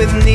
with me.